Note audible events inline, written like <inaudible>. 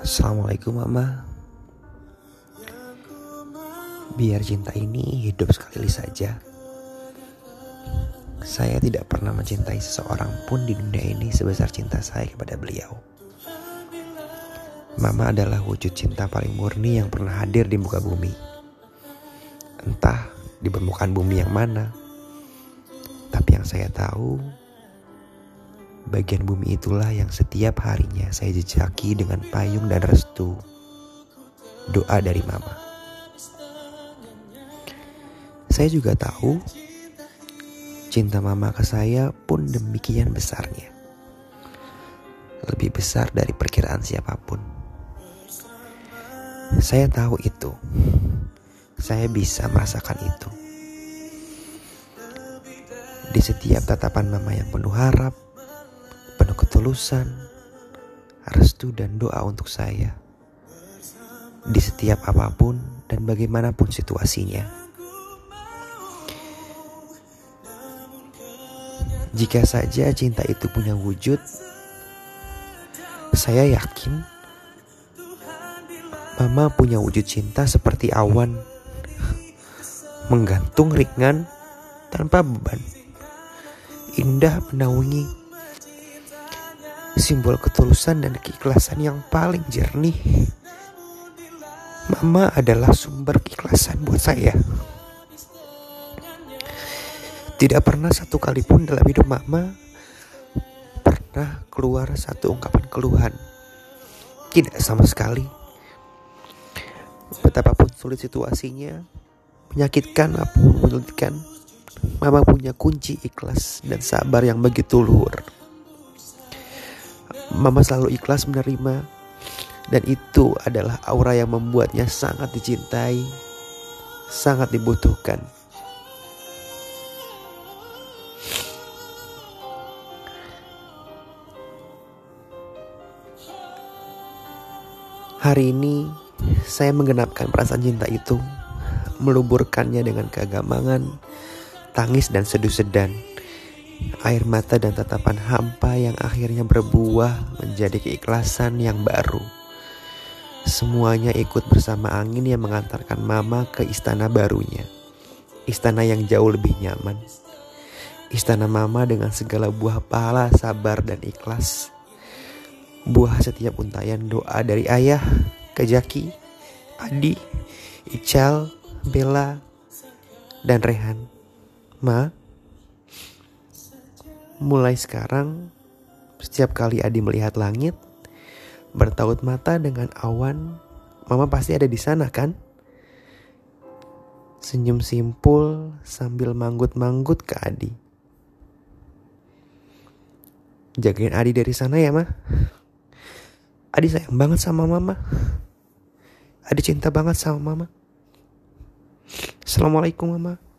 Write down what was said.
Assalamualaikum mama. Biar cinta ini hidup sekali saja. Saya tidak pernah mencintai seseorang pun di dunia ini sebesar cinta saya kepada beliau. Mama adalah wujud cinta paling murni yang pernah hadir di muka bumi. Entah di permukaan bumi yang mana Tapi yang saya tahu Bagian bumi itulah yang setiap harinya saya jejaki dengan payung dan restu. Doa dari mama. Saya juga tahu cinta mama ke saya pun demikian besarnya. Lebih besar dari perkiraan siapa pun. Saya tahu itu. Saya bisa merasakan itu. Di setiap tatapan mama yang penuh harap, penuh ketulusan, restu dan doa untuk saya. Di setiap apa pun dan bagaimanapun situasinya. Jika saja cinta itu punya wujud, saya yakin Mama punya wujud cinta seperti awan, <laughs> menggantung ringan tanpa beban, indah menaungi simbol ketulusan dan keikhlasan yang paling jernih. Mama adalah sumber keikhlasan buat saya. Tidak pernah satu kali pun dalam hidup Mama pernah keluar satu ungkapan keluhan. Tidak sama sekali. Betapapun sulit situasinya, menyakitkan apa pun menyulitkan, Mama punya kunci ikhlas dan sabar yang begitu luhur. Mama selalu ikhlas menerima dan itu adalah aura yang membuatnya sangat dicintai, sangat dibutuhkan. Hari ini saya menggenapkan perasaan cinta itu, meluburkannya dengan keagamangan, tangis dan seduh-sedan air mata dan tatapan hampa yang akhirnya berbuah menjadi keikhlasan yang baru. Semuanya ikut bersama angin yang mengantarkan Mama ke istana barunya. Istana yang jauh lebih nyaman. Istana Mama dengan segala buah pahala, sabar, dan ikhlas. Buah setiap untayan doa dari ayah, Kejaki, Adi, Ical, Bella, dan Rehan. Ma, Mulai sekarang, setiap kali Adi melihat langit, bertaut mata dengan awan, Mama pasti ada di sana kan? Senyum simpul sambil manggut-manggut ke Adi. Jagain Adi dari sana ya, Ma. Adi sayang banget sama Mama. Adi cinta banget sama Mama. Assalamualaikum, Mama.